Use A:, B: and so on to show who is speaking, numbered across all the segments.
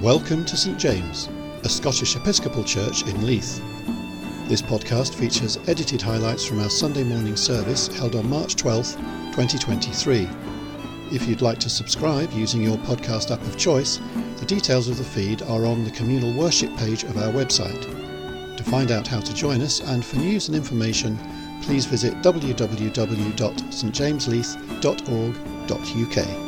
A: Welcome to St James, a Scottish Episcopal church in Leith. This podcast features edited highlights from our Sunday morning service held on March 12th, 2023. If you'd like to subscribe using your podcast app of choice, the details of the feed are on the communal worship page of our website. To find out how to join us and for news and information, please visit www.stjamesleith.org.uk.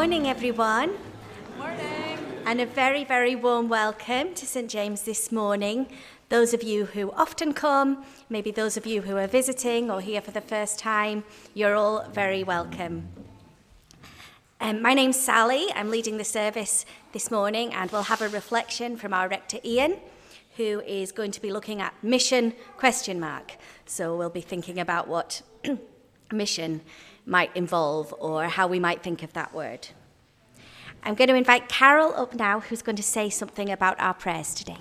B: Morning, everyone. Morning. And a very, very warm welcome to St James this morning. Those of you who often come, maybe those of you who are visiting or here for the first time, you're all very welcome. Um, my name's Sally. I'm leading the service this morning, and we'll have a reflection from our rector Iain, who is going to be looking at mission question mark. So we'll be thinking about what mission might involve or how we might think of that word. I'm going to invite Carol up now, who's going to say something about our prayers today.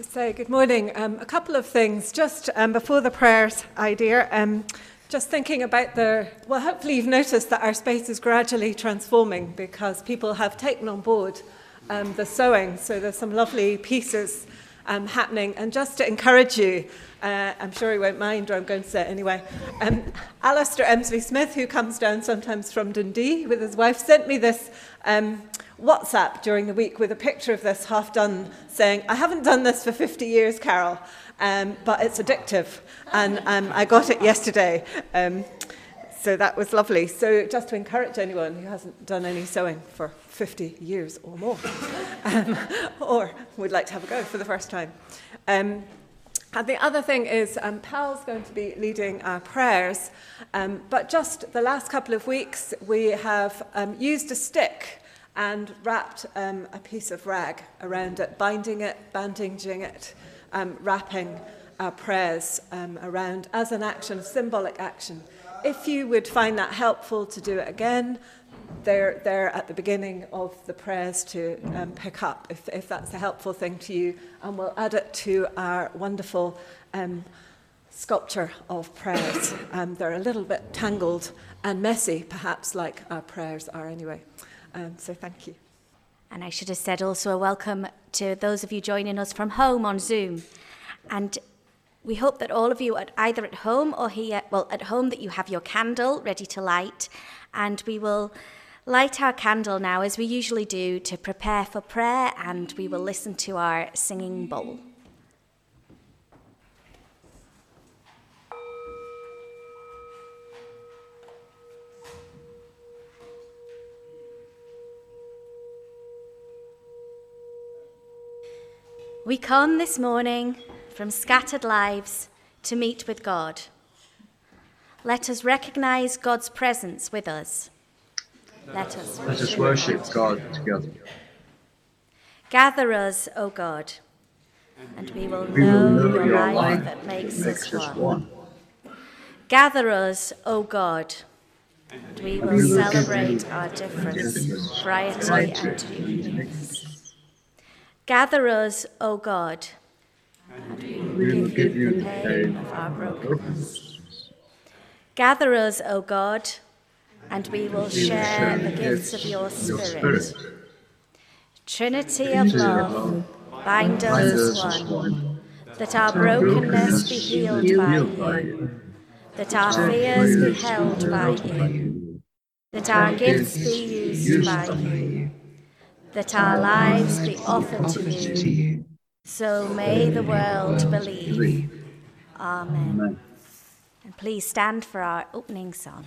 C: So, good morning. Um, a couple of things. Just um, before the prayers idea, um, just thinking about the. Well, hopefully, you've noticed that our space is gradually transforming because people have taken on board um, the sewing. So, there's some lovely pieces um, happening. And just to encourage you, uh, I'm sure he won't mind, or I'm going to say it anyway. Um, Alistair Emsley Smith, who comes down sometimes from Dundee with his wife, sent me this um, WhatsApp during the week with a picture of this half done, saying, I haven't done this for 50 years, Carol, um, but it's addictive. And um, I got it yesterday. Um, so that was lovely. So, just to encourage anyone who hasn't done any sewing for 50 years or more, um, or would like to have a go for the first time. Um, and the other thing is, um, Pal's going to be leading our prayers, um, but just the last couple of weeks, we have um, used a stick and wrapped um, a piece of rag around it, binding it, bandaging it, um, wrapping our prayers um, around as an action, a symbolic action. If you would find that helpful to do it again, they're, they're at the beginning of the prayers to um, pick up, if, if that's a helpful thing to you. And we'll add it to our wonderful um, sculpture of prayers. Um, they're a little bit tangled and messy, perhaps like our prayers are anyway. Um, so thank you.
B: And I should have said also a welcome to those of you joining us from home on Zoom. And we hope that all of you, are either at home or here, well, at home, that you have your candle ready to light. And we will light our candle now, as we usually do, to prepare for prayer, and we will listen to our singing bowl. We come this morning from scattered lives to meet with God. Let us recognize God's presence with us.
D: Let us, Let us worship God together.
B: Gather us, O God, and we will we know, will know your life, that makes, makes us, one. one. Gather us, O God, and we will, we will celebrate our difference, variety, and uniqueness. Gather us, O God, and we will give you the pain of our brokenness. Gather us, O God, and we will share the gifts of your Spirit. Trinity of love, bind us as one, that our brokenness be healed by you, that our fears be held by you, that our gifts be used by you that our lives be offered to you. So may the world believe. Amen. And please stand for our opening song.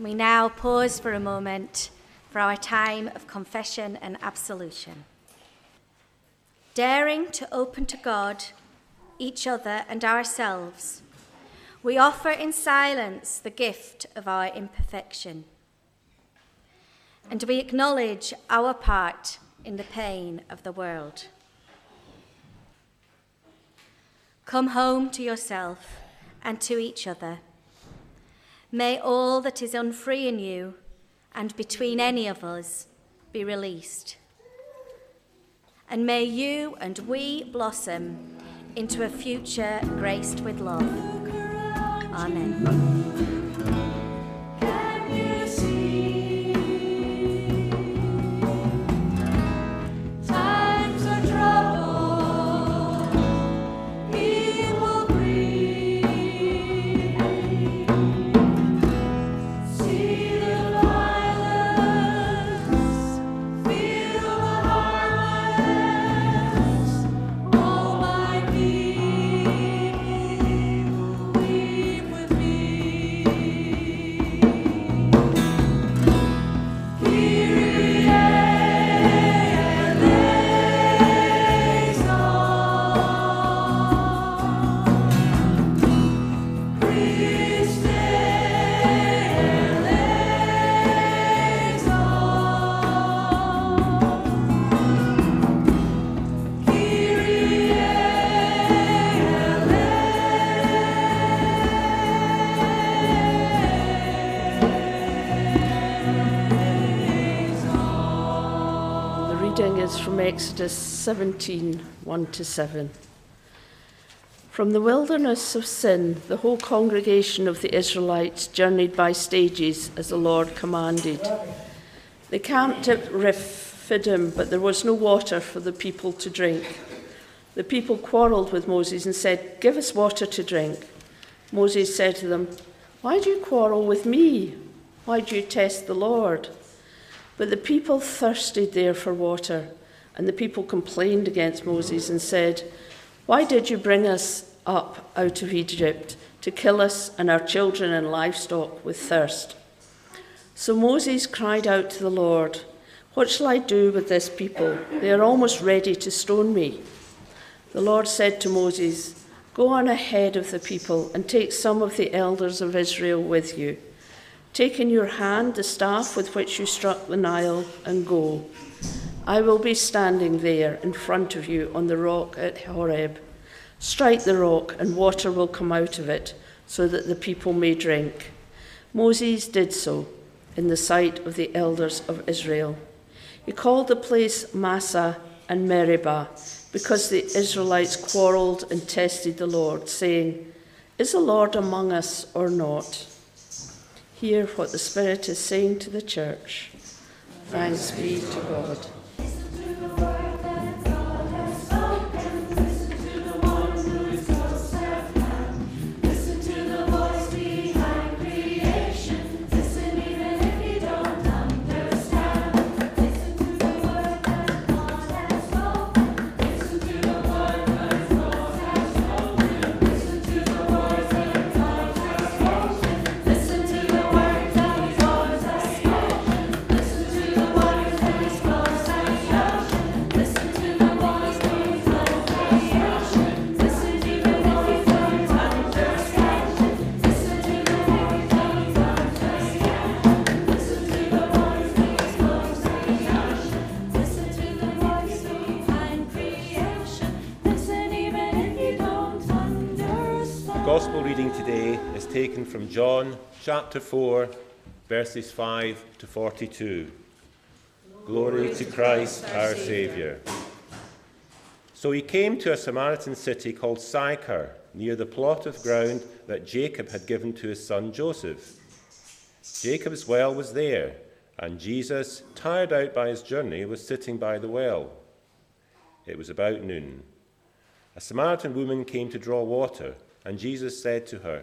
B: We now pause for a moment for our time of confession and absolution. Daring to open to God, each other, and ourselves, we offer in silence the gift of our imperfection. And we acknowledge our part in the pain of the world. Come home to yourself and to each other. May all that is unfree in you and between any of us be released. And may you and we blossom into a future graced with love. Amen.
E: Exodus 17 1 to 7. From the wilderness of Sin, the whole congregation of the Israelites journeyed by stages as the Lord commanded. They camped at Rephidim, but there was no water for the people to drink. The people quarreled with Moses and said, Give us water to drink. Moses said to them, Why do you quarrel with me? Why do you test the Lord? But the people thirsted there for water, and the people complained against Moses and said, Why did you bring us up out of Egypt to kill us and our children and livestock with thirst? So Moses cried out to the Lord, What shall I do with this people? They are almost ready to stone me. The Lord said to Moses, Go on ahead of the people and take some of the elders of Israel with you. Take in your hand the staff with which you struck the Nile and go. I will be standing there in front of you on the rock at Horeb. Strike the rock, and water will come out of it, so that the people may drink. Moses did so in the sight of the elders of Israel. He called the place Massah and Meribah because the Israelites quarreled and tested the Lord, saying, Is the Lord among us or not? Hear what the Spirit is saying to the church. Thanks be to God.
F: From John chapter 4, verses 5 to 42. Glory to Christ our Saviour. So he came to a Samaritan city called Sychar, near the plot of ground that Jacob had given to his son Joseph. Jacob's well was there, and Jesus, tired out by his journey, was sitting by the well. It was about noon. A Samaritan woman came to draw water, and Jesus said to her,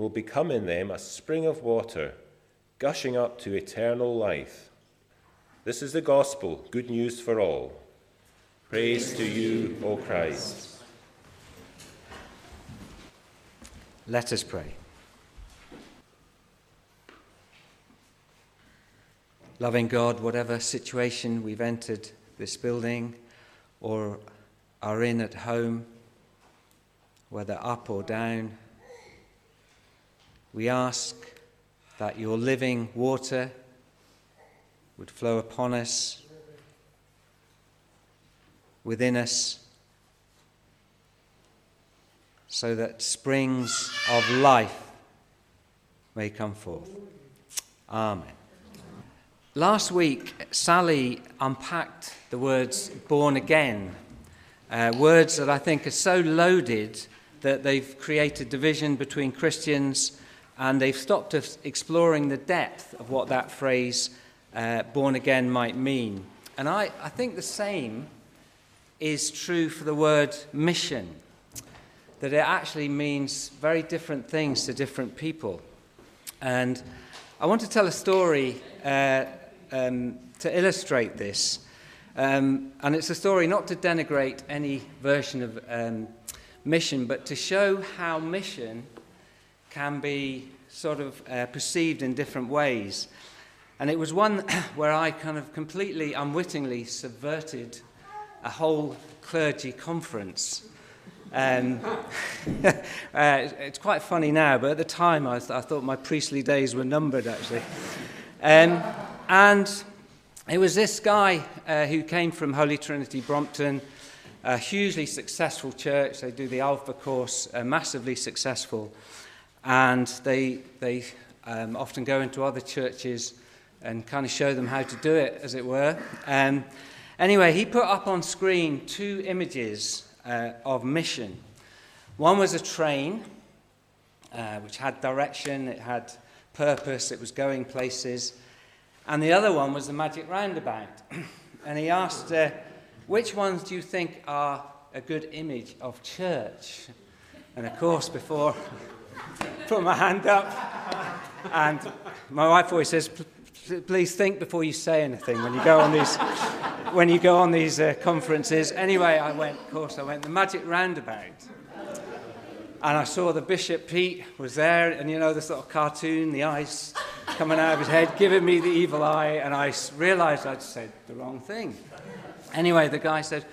F: will become in them a spring of water, gushing up to eternal life. This is the gospel, good news for all. Praise to you, O Christ.
G: Let us pray. Loving God, whatever situation we've entered this building or are in at home, whether up or down, we ask that your living water would flow upon us, within us, so that springs of life may come forth. Amen. Last week, Sally unpacked the words born again, uh, words that I think are so loaded that they've created division between Christians and they've stopped us exploring the depth of what that phrase uh, born again might mean. And I, I think the same is true for the word mission, that it actually means very different things to different people. And I want to tell a story uh, um, to illustrate this. Um, and it's a story not to denigrate any version of um, mission, but to show how mission can be sort of uh, perceived in different ways. And it was one where I kind of completely unwittingly subverted a whole clergy conference. Um, uh, it's quite funny now, but at the time I, th- I thought my priestly days were numbered actually. Um, and it was this guy uh, who came from Holy Trinity Brompton, a hugely successful church. They do the Alpha course, uh, massively successful. And they, they um, often go into other churches and kind of show them how to do it, as it were. Um, anyway, he put up on screen two images uh, of mission. One was a train, uh, which had direction, it had purpose, it was going places. And the other one was the magic roundabout. and he asked, uh, which ones do you think are a good image of church? And of course, before put my hand up, and my wife always says, please think before you say anything when you go on these, when you go on these uh, conferences. Anyway, I went, of course, I went the magic roundabout. And I saw the Bishop Pete was there, and you know, sort of cartoon, the eyes coming out of his head, giving me the evil eye, and I realized I'd said the wrong thing. Anyway, the guy said,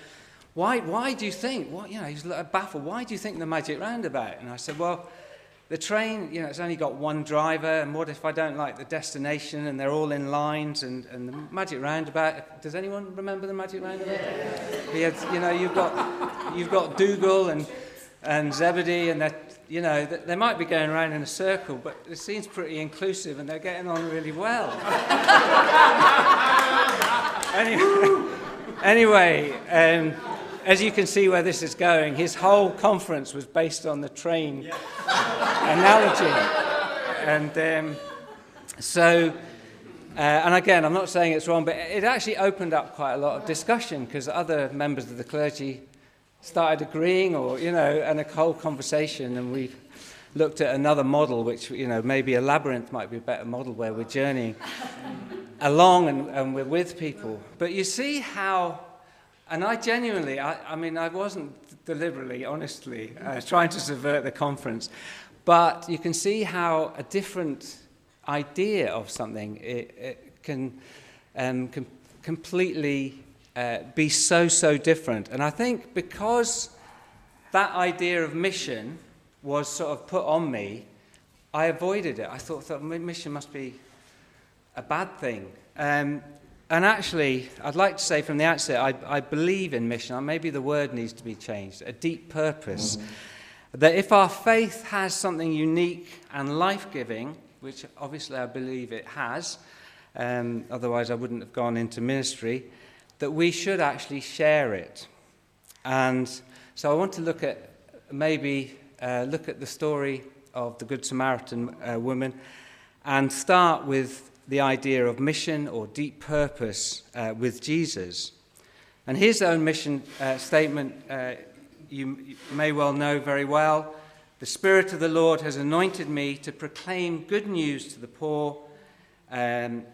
G: why, why do you think, what, you know, he's baffled, why do you think the magic roundabout? And I said, well, the train, you know, it's only got one driver, and what if I don't like the destination and they're all in lines and, and the magic roundabout? Does anyone remember the magic roundabout? He had, you know, you've got, you've got Dougal and, and Zebedee, and they're, you know, they might be going around in a circle, but it seems pretty inclusive and they're getting on really well. anyway, anyway um, as you can see where this is going, his whole conference was based on the train analogy. And um, so, uh, and again, I'm not saying it's wrong, but it actually opened up quite a lot of discussion because other members of the clergy started agreeing, or, you know, and a whole conversation. And we've looked at another model, which, you know, maybe a labyrinth might be a better model where we're journeying. along and, and we're with people. But you see how, and I genuinely, I, I mean, I wasn't deliberately, honestly, uh, trying to subvert the conference, but you can see how a different idea of something it, it can, um, com- completely uh, be so, so different. And I think because that idea of mission was sort of put on me, I avoided it. I thought that mission must be a bad thing. Um, and actually, I'd like to say from the outset, I, I believe in mission. Maybe the word needs to be changed a deep purpose. That if our faith has something unique and life giving, which obviously I believe it has, um, otherwise I wouldn't have gone into ministry, that we should actually share it. And so I want to look at maybe uh, look at the story of the Good Samaritan uh, woman and start with the idea of mission or deep purpose uh, with Jesus. And his own mission uh, statement uh, you, may well know very well. The Spirit of the Lord has anointed me to proclaim good news to the poor. Um,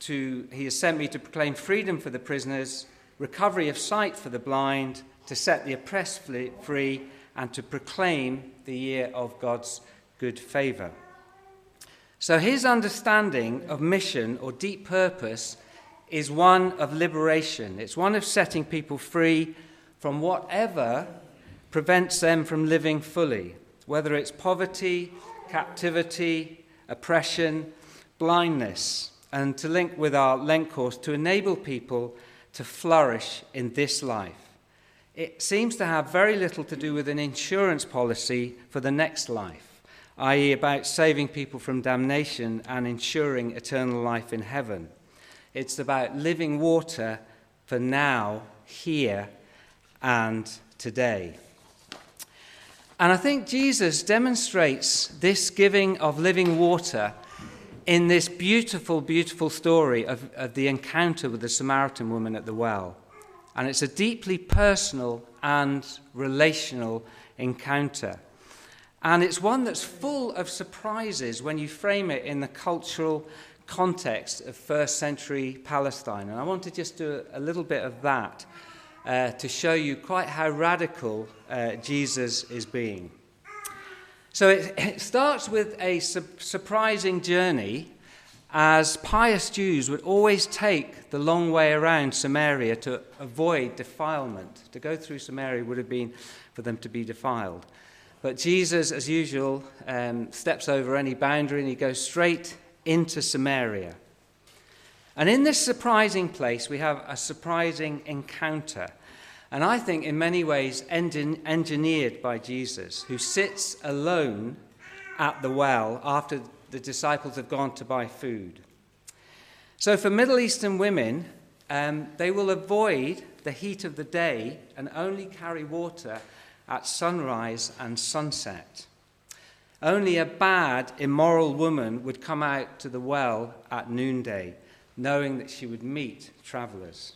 G: to, he has sent me to proclaim freedom for the prisoners, recovery of sight for the blind, to set the oppressed free, and to proclaim the year of God's good favour. So his understanding of mission or deep purpose is one of liberation. It's one of setting people free from whatever prevents them from living fully, whether it's poverty, captivity, oppression, blindness, and to link with our Lent course to enable people to flourish in this life. It seems to have very little to do with an insurance policy for the next life, i.e., about saving people from damnation and ensuring eternal life in heaven. It's about living water for now, here, and today. And I think Jesus demonstrates this giving of living water in this beautiful, beautiful story of, of, the encounter with the Samaritan woman at the well. And it's a deeply personal and relational encounter. And it's one that's full of surprises when you frame it in the cultural context of first century Palestine. And I want to just do a little bit of that uh, to show you quite how radical uh, Jesus is being. So it, it starts with a su- surprising journey, as pious Jews would always take the long way around Samaria to avoid defilement. To go through Samaria would have been for them to be defiled. But Jesus, as usual, um, steps over any boundary and he goes straight into Samaria. And in this surprising place, we have a surprising encounter. And I think, in many ways, engin- engineered by Jesus, who sits alone at the well after the disciples have gone to buy food. So, for Middle Eastern women, um, they will avoid the heat of the day and only carry water at sunrise and sunset. Only a bad, immoral woman would come out to the well at noonday, knowing that she would meet travelers.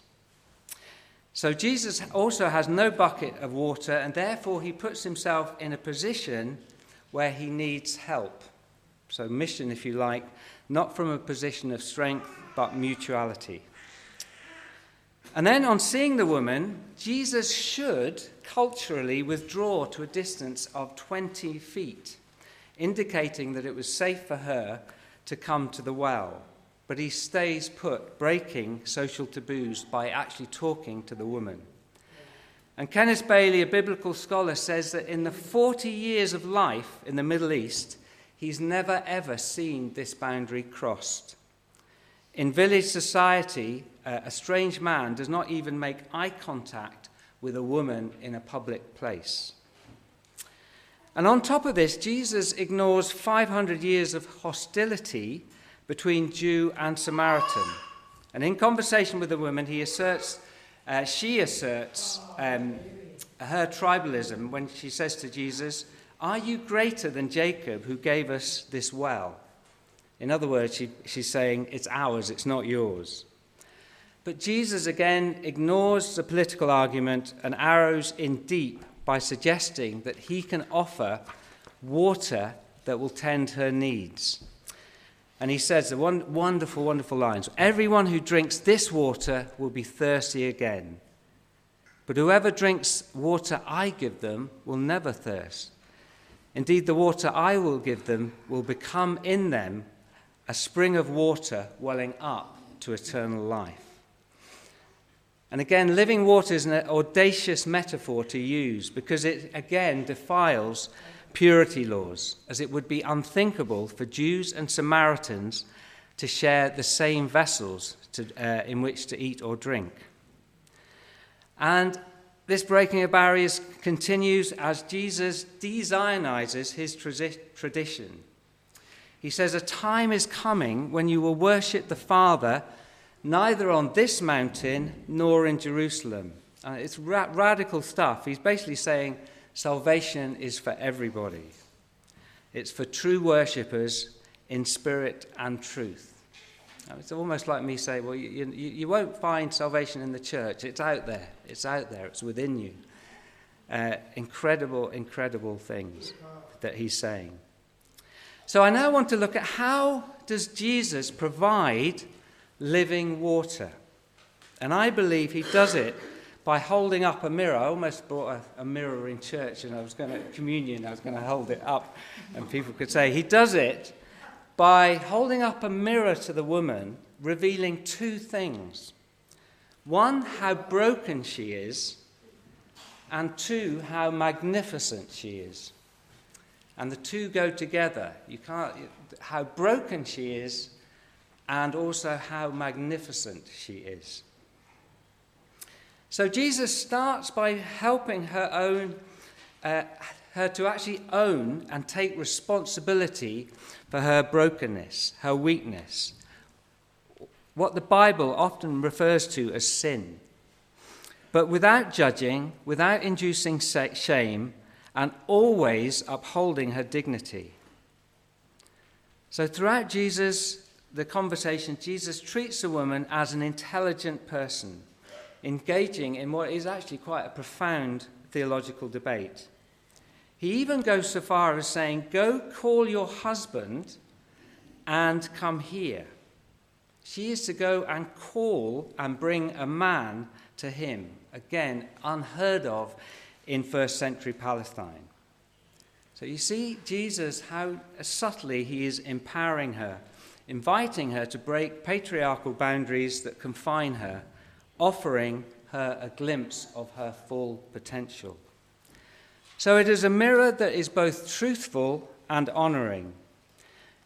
G: So Jesus also has no bucket of water, and therefore he puts himself in a position where he needs help. So, mission, if you like, not from a position of strength, but mutuality. And then, on seeing the woman, Jesus should culturally withdraw to a distance of 20 feet, indicating that it was safe for her to come to the well. But he stays put, breaking social taboos by actually talking to the woman. And Kenneth Bailey, a biblical scholar, says that in the 40 years of life in the Middle East, he's never ever seen this boundary crossed. In village society, uh, a strange man does not even make eye contact with a woman in a public place. And on top of this, Jesus ignores 500 years of hostility between Jew and Samaritan. And in conversation with the woman, he asserts, uh, she asserts um, her tribalism when she says to Jesus, Are you greater than Jacob who gave us this well? In other words, she, she's saying, It's ours, it's not yours. But Jesus again ignores the political argument and arrows in deep by suggesting that he can offer water that will tend her needs. And he says the one wonderful, wonderful lines Everyone who drinks this water will be thirsty again. But whoever drinks water I give them will never thirst. Indeed, the water I will give them will become in them a spring of water welling up to eternal life. And again, living water is an audacious metaphor to use because it again defiles purity laws, as it would be unthinkable for Jews and Samaritans to share the same vessels to, uh, in which to eat or drink. And this breaking of barriers continues as Jesus de-Zionizes his tradi- tradition. He says, A time is coming when you will worship the Father neither on this mountain nor in Jerusalem. Uh, it's ra- radical stuff. He's basically saying salvation is for everybody, it's for true worshippers in spirit and truth. It's almost like me saying, well, you, you, you won't find salvation in the church. It's out there. It's out there. It's within you. Uh, incredible, incredible things that he's saying. So I now want to look at how does Jesus provide living water? And I believe he does it by holding up a mirror. I almost brought a, a mirror in church and I was going to, communion, I was going to hold it up and people could say, he does it by holding up a mirror to the woman, revealing two things. One, how broken she is, and two, how magnificent she is. And the two go together. You can't, how broken she is, and also how magnificent she is. So Jesus starts by helping her own, uh, her to actually own and take responsibility for her brokenness, her weakness, what the Bible often refers to as sin. But without judging, without inducing shame, and always upholding her dignity. So throughout Jesus, the conversation, Jesus treats the woman as an intelligent person, engaging in what is actually quite a profound theological debate. He even goes so far as saying, Go call your husband and come here. She is to go and call and bring a man to him. Again, unheard of in first century Palestine. So you see, Jesus, how subtly he is empowering her, inviting her to break patriarchal boundaries that confine her, offering her a glimpse of her full potential. So it is a mirror that is both truthful and honoring.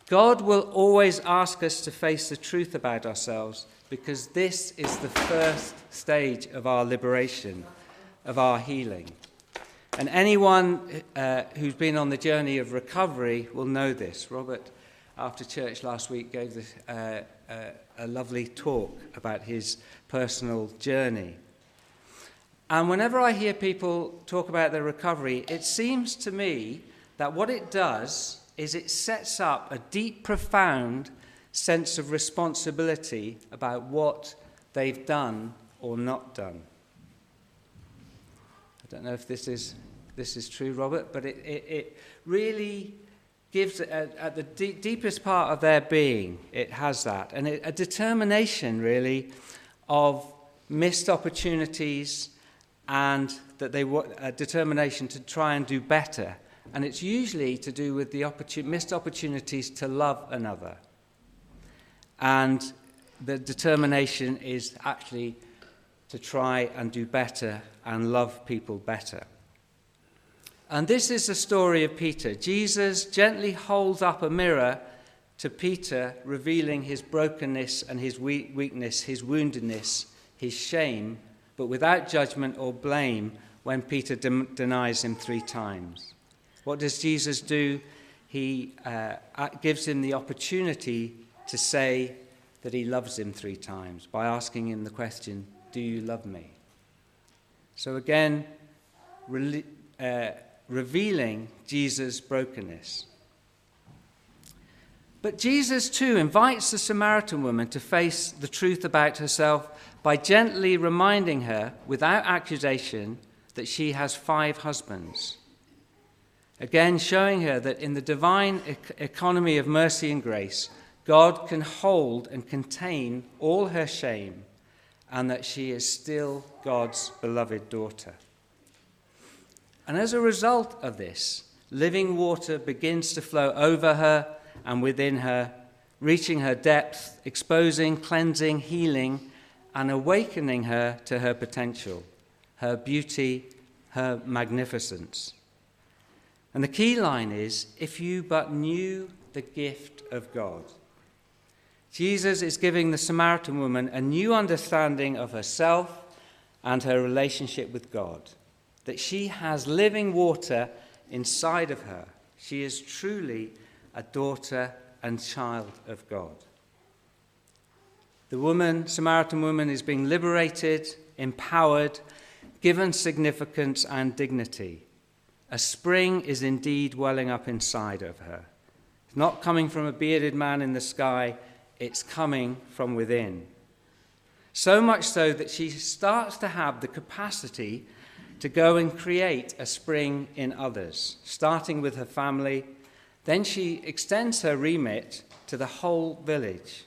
G: God will always ask us to face the truth about ourselves because this is the first stage of our liberation, of our healing. And anyone uh, who's been on the journey of recovery will know this. Robert, after church last week, gave uh, uh, a lovely talk about his personal journey. And whenever I hear people talk about their recovery, it seems to me that what it does is it sets up a deep, profound sense of responsibility about what they've done or not done. I don't know if this is, this is true, Robert, but it, it, it really gives, at, at the de- deepest part of their being, it has that. And it, a determination, really, of missed opportunities and that they a determination to try and do better. And it's usually to do with the opportun- missed opportunities to love another. And the determination is actually to try and do better and love people better. And this is the story of Peter. Jesus gently holds up a mirror to Peter, revealing his brokenness and his weakness, his woundedness, his shame, but without judgment or blame when Peter de- denies him three times. What does Jesus do? He uh, gives him the opportunity to say that he loves him three times by asking him the question, Do you love me? So again, uh, revealing Jesus' brokenness. But Jesus too invites the Samaritan woman to face the truth about herself by gently reminding her, without accusation, that she has five husbands. Again, showing her that in the divine economy of mercy and grace, God can hold and contain all her shame and that she is still God's beloved daughter. And as a result of this, living water begins to flow over her and within her, reaching her depth, exposing, cleansing, healing, and awakening her to her potential, her beauty, her magnificence. And the key line is if you but knew the gift of God. Jesus is giving the Samaritan woman a new understanding of herself and her relationship with God, that she has living water inside of her. She is truly a daughter and child of God. The woman, Samaritan woman, is being liberated, empowered, given significance and dignity. A spring is indeed welling up inside of her. It's not coming from a bearded man in the sky, it's coming from within. So much so that she starts to have the capacity to go and create a spring in others, starting with her family. Then she extends her remit to the whole village.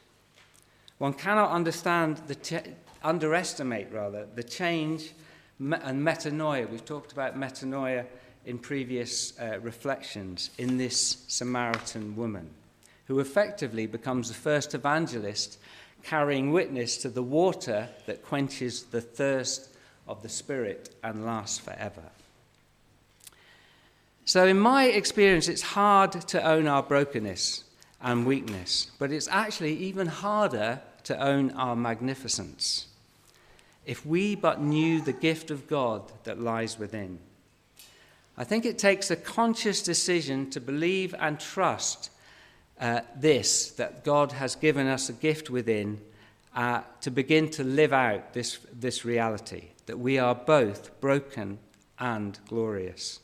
G: One cannot understand the underestimate rather the change and metanoia. We've talked about metanoia in previous uh, reflections in this Samaritan woman, who effectively becomes the first evangelist carrying witness to the water that quenches the thirst of the Spirit and lasts forever. So, in my experience, it's hard to own our brokenness and weakness, but it's actually even harder to own our magnificence. If we but knew the gift of God that lies within. I think it takes a conscious decision to believe and trust uh, this that God has given us a gift within uh, to begin to live out this, this reality that we are both broken and glorious.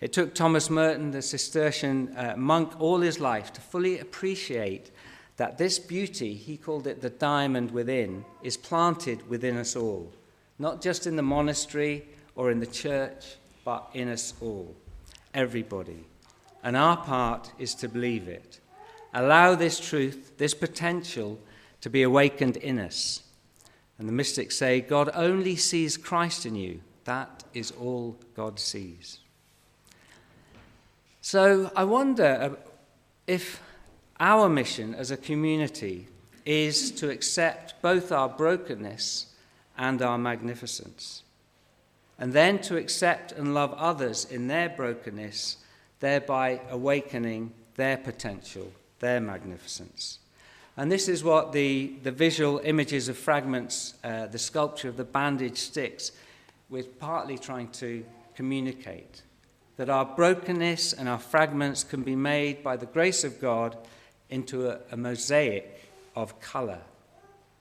G: It took Thomas Merton, the Cistercian uh, monk, all his life to fully appreciate that this beauty, he called it the diamond within, is planted within us all, not just in the monastery or in the church, but in us all, everybody. And our part is to believe it. Allow this truth, this potential, to be awakened in us. And the mystics say, God only sees Christ in you. That is all God sees. So I wonder uh, if our mission as a community is to accept both our brokenness and our magnificence, and then to accept and love others in their brokenness, thereby awakening their potential, their magnificence. And this is what the, the visual images of fragments, uh, the sculpture of the bandaged sticks, we're partly trying to communicate. That our brokenness and our fragments can be made by the grace of God into a, a mosaic of colour.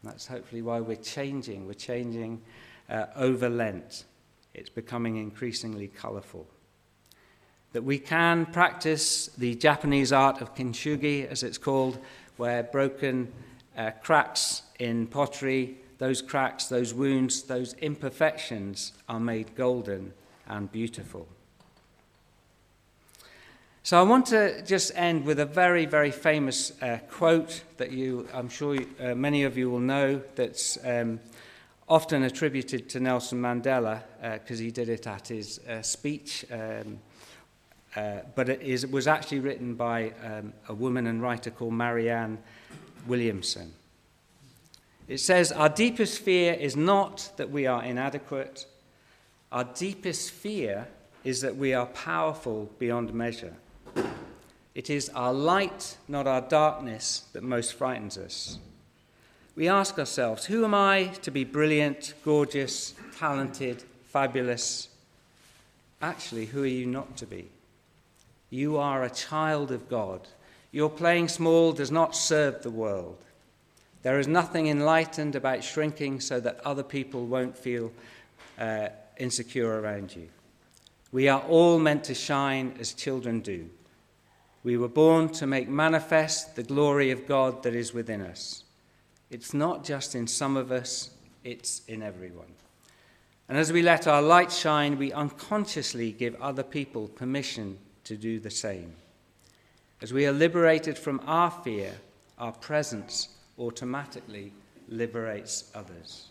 G: That's hopefully why we're changing. We're changing uh, over Lent. It's becoming increasingly colourful. That we can practice the Japanese art of kintsugi, as it's called, where broken uh, cracks in pottery, those cracks, those wounds, those imperfections are made golden and beautiful. So I want to just end with a very, very famous uh, quote that you, I'm sure you, uh, many of you will know, that's um, often attributed to Nelson Mandela because uh, he did it at his uh, speech. Um, uh, but it, is, it was actually written by um, a woman and writer called Marianne Williamson. It says, Our deepest fear is not that we are inadequate, our deepest fear is that we are powerful beyond measure. It is our light, not our darkness, that most frightens us. We ask ourselves, who am I to be brilliant, gorgeous, talented, fabulous? Actually, who are you not to be? You are a child of God. Your playing small does not serve the world. There is nothing enlightened about shrinking so that other people won't feel uh, insecure around you. We are all meant to shine as children do. We were born to make manifest the glory of God that is within us. It's not just in some of us, it's in everyone. And as we let our light shine, we unconsciously give other people permission to do the same. As we are liberated from our fear, our presence automatically liberates others.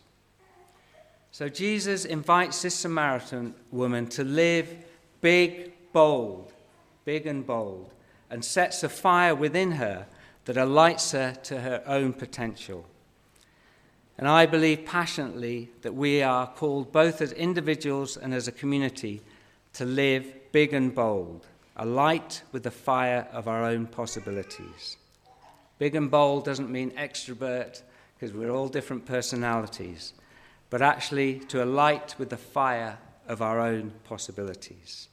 G: So Jesus invites this Samaritan woman to live big, bold, big and bold, and sets a fire within her that alights her to her own potential. And I believe passionately that we are called, both as individuals and as a community, to live big and bold, alight with the fire of our own possibilities. Big and bold doesn't mean extrovert, because we're all different personalities, but actually to alight with the fire of our own possibilities.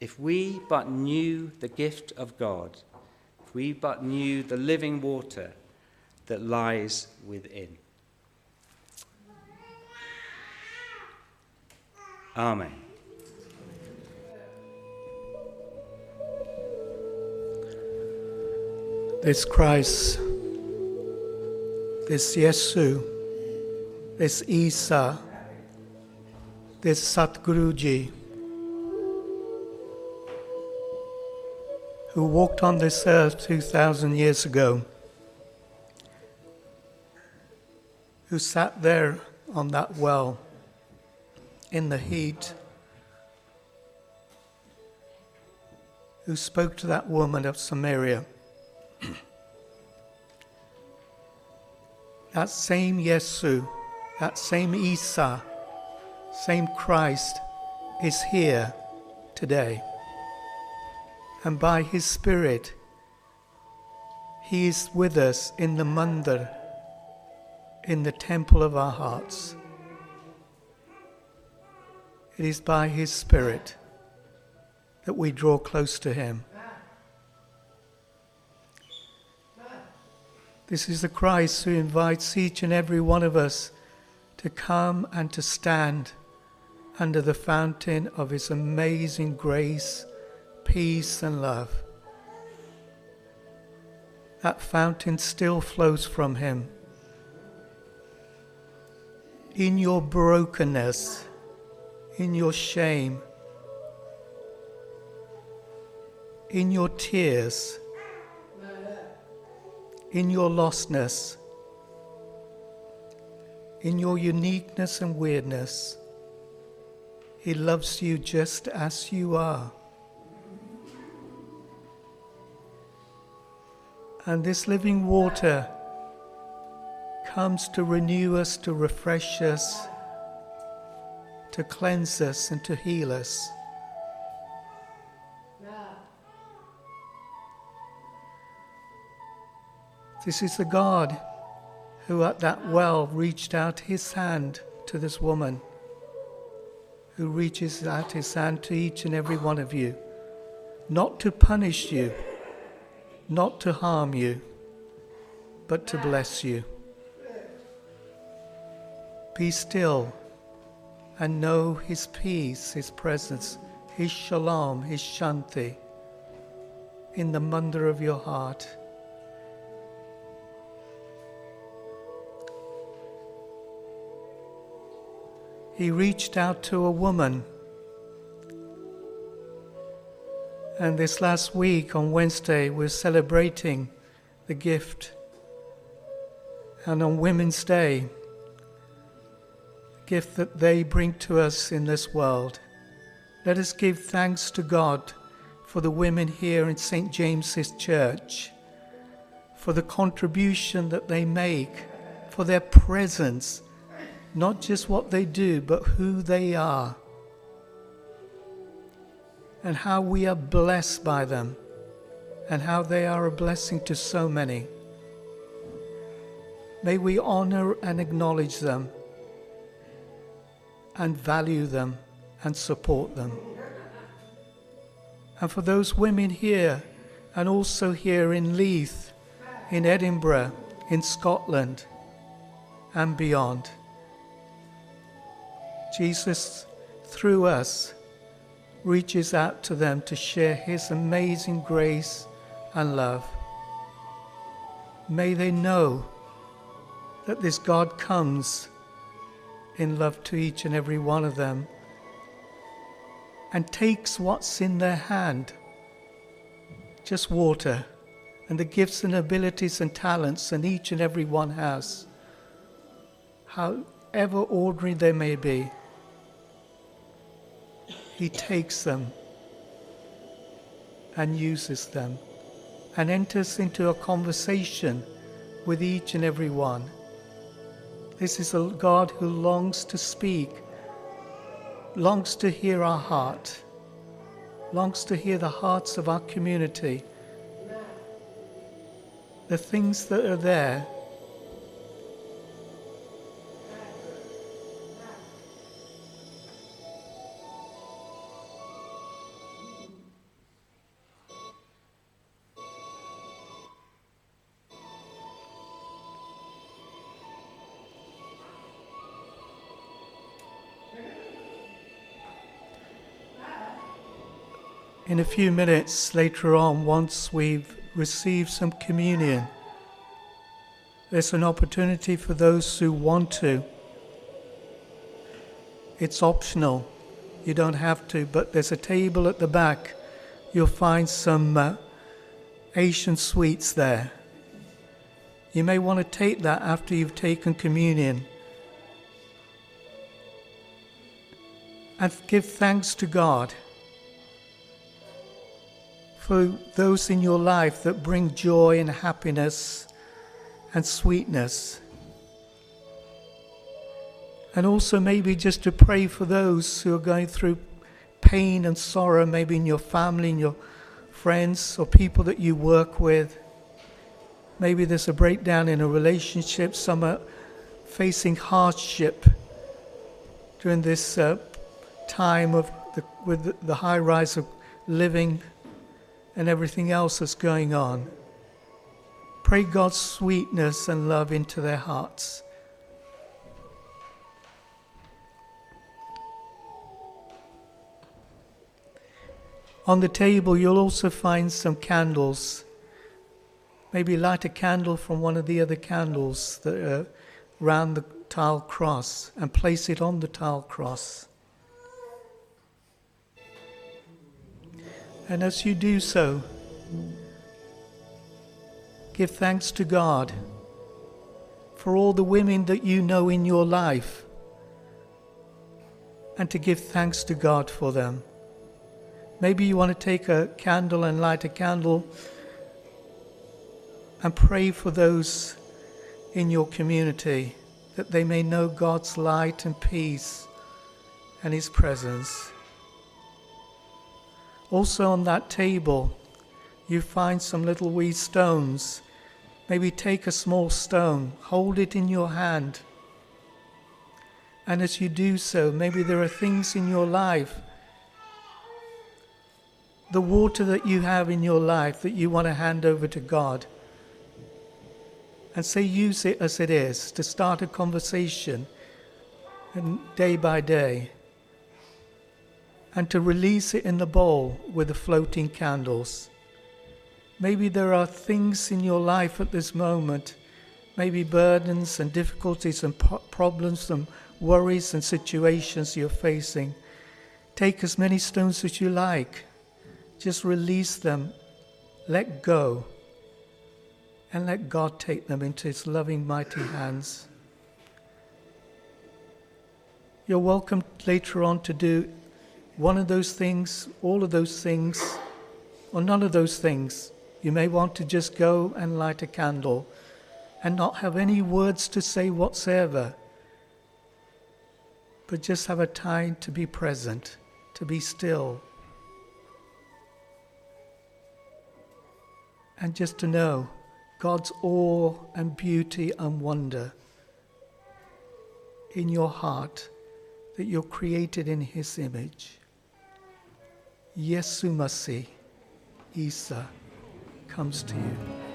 G: If we but knew the gift of God, if we but knew the living water that lies within. Amen.
H: This Christ, this Yesu, this Isa, this Satguruji, who walked on this earth 2,000 years ago, who sat there on that well in the heat, who spoke to that woman of Samaria. that same Yesu, that same Isa, same Christ is here today. And by his Spirit, he is with us in the mandir, in the temple of our hearts. It is by his Spirit that we draw close to him. This is the Christ who invites each and every one of us to come and to stand under the fountain of his amazing grace, peace, and love. That fountain still flows from him. In your brokenness, in your shame, in your tears, in your lostness, in your uniqueness and weirdness. He loves you just as you are. And this living water comes to renew us, to refresh us, to cleanse us, and to heal us. This is the God who at that well reached out his hand to this woman, who reaches out his hand to each and every one of you, not to punish you, not to harm you, but to bless you. Be still and know his peace, his presence, his shalom, his shanti in the mandir of your heart. He reached out to a woman. And this last week on Wednesday, we're celebrating the gift. And on Women's Day, the gift that they bring to us in this world. Let us give thanks to God for the women here in St. James's Church, for the contribution that they make, for their presence not just what they do, but who they are, and how we are blessed by them, and how they are a blessing to so many. May we honor and acknowledge them, and value them, and support them. And for those women here, and also here in Leith, in Edinburgh, in Scotland, and beyond. Jesus, through us, reaches out to them to share his amazing grace and love. May they know that this God comes in love to each and every one of them and takes what's in their hand just water and the gifts and abilities and talents that each and every one has, however ordinary they may be, He takes them and uses them and enters into a conversation with each and every one. This is a God who longs to speak, longs to hear our heart, longs to hear the hearts of our community. The things that are there. In a few minutes later on, once we've received some communion, there's an opportunity for those who want to. It's optional, you don't have to, but there's a table at the back. You'll find some uh, Asian sweets there. You may want to take that after you've taken communion. And give thanks to God for those in your life that bring joy and happiness and sweetness. And also, maybe just to pray for those who are going through pain and sorrow, maybe in your family, in your friends, or people that you work with. Maybe there's a breakdown in a relationship, some are facing hardship during this uh, time of the, with the, the high rise of living and everything else that's going on. Pray God's sweetness and love into their hearts. On the table, you'll also find some candles. Maybe light a candle from one of the other candles that are round the tile cross and place it on the tile cross. And as you do so, give thanks to God for all the women that you know in your life and to give thanks to God for them. Maybe you want to take a candle and light a candle and pray for those in your community that they may know God's light and peace and His presence. Also, on that table, you find some little wee stones. Maybe take a small stone, hold it in your hand. And as you do so, maybe there are things in your life, the water that you have in your life that you want to hand over to God. And say, use it as it is to start a conversation and day by day and to release it in the bowl with the floating candles. Maybe there are things in your life at this moment, maybe burdens and difficulties and po- problems and worries and situations you're facing. Take as many stones as you like, just release them, let go, and let God take them into His loving, mighty hands. You're welcome later on to do one of those things, all of those things, or none of those things. You may want to just go and light a candle and not have any words to say whatsoever, but just have a time to be present, to be still, and just to know God's awe and beauty and wonder in your heart that you're created in His image. Yesu Masih, Isa, comes to you.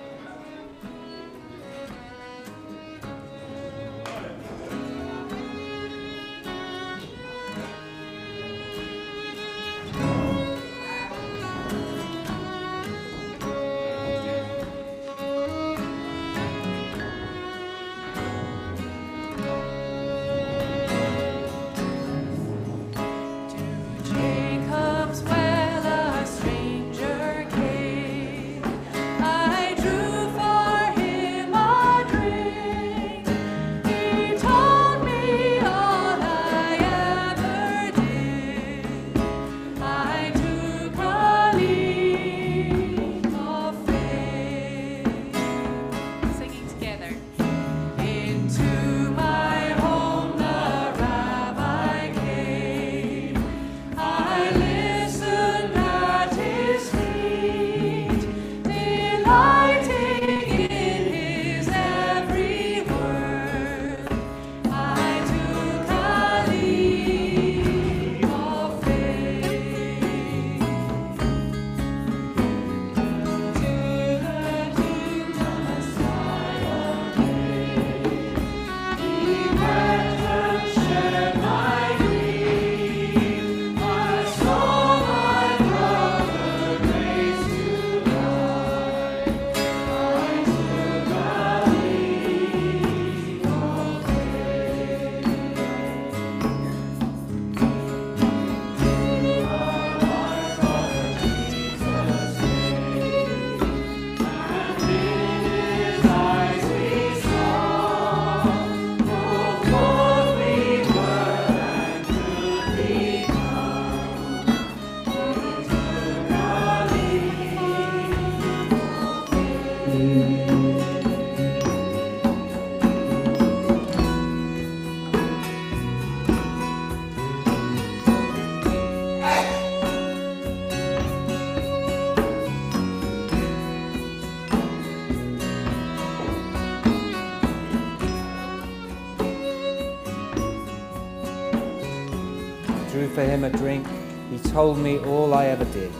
I: Told me all I ever did.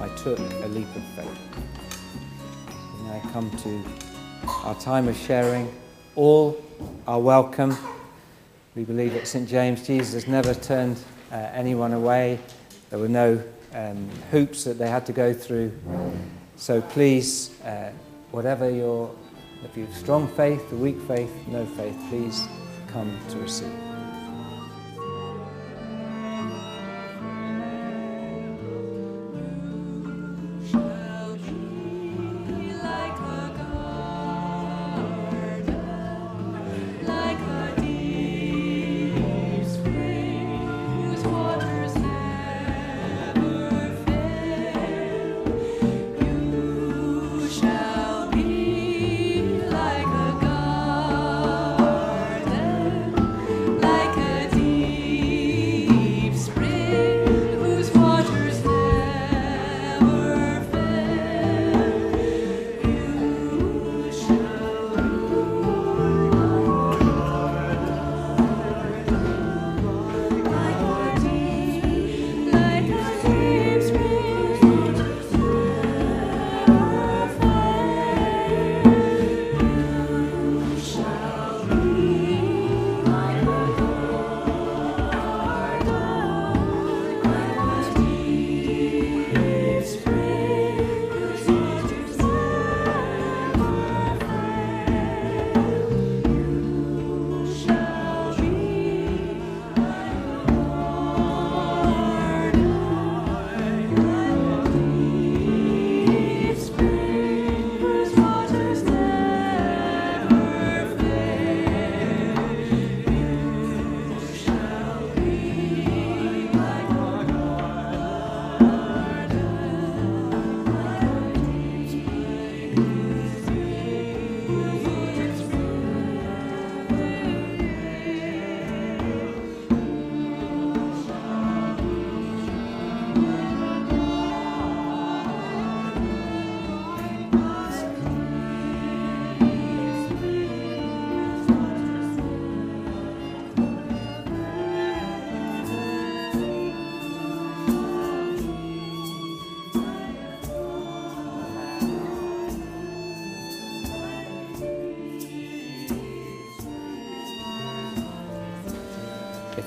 I: I took a leap of faith. Now come to our time of sharing. All are welcome. We believe at St. James Jesus never turned uh, anyone away. There were no um, hoops that they had to go through. So please, uh, whatever your, if you have strong faith, weak faith, no faith, please come to receive.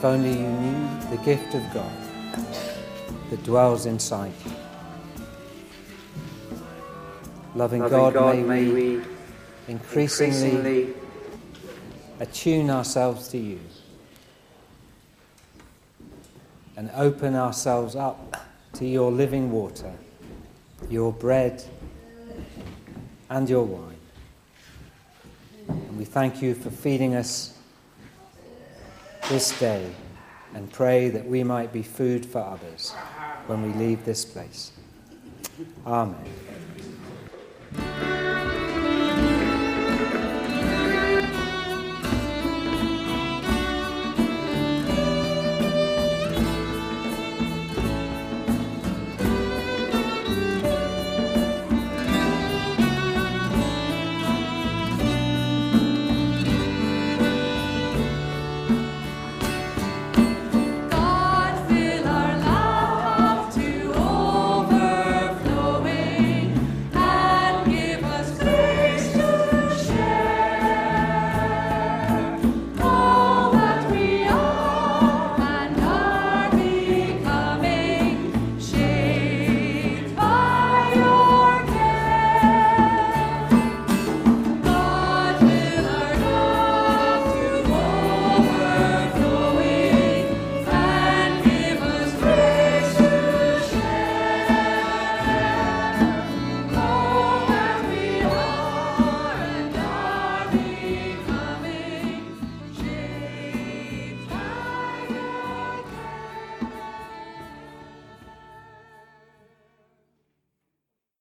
I: Only you knew the gift of God that dwells inside you. Loving, God, may, we increasingly attune ourselves to you and open ourselves up to your living water, your bread, and your wine. And we thank you for feeding us this day and pray that we might be food for others when we leave this place. Amen.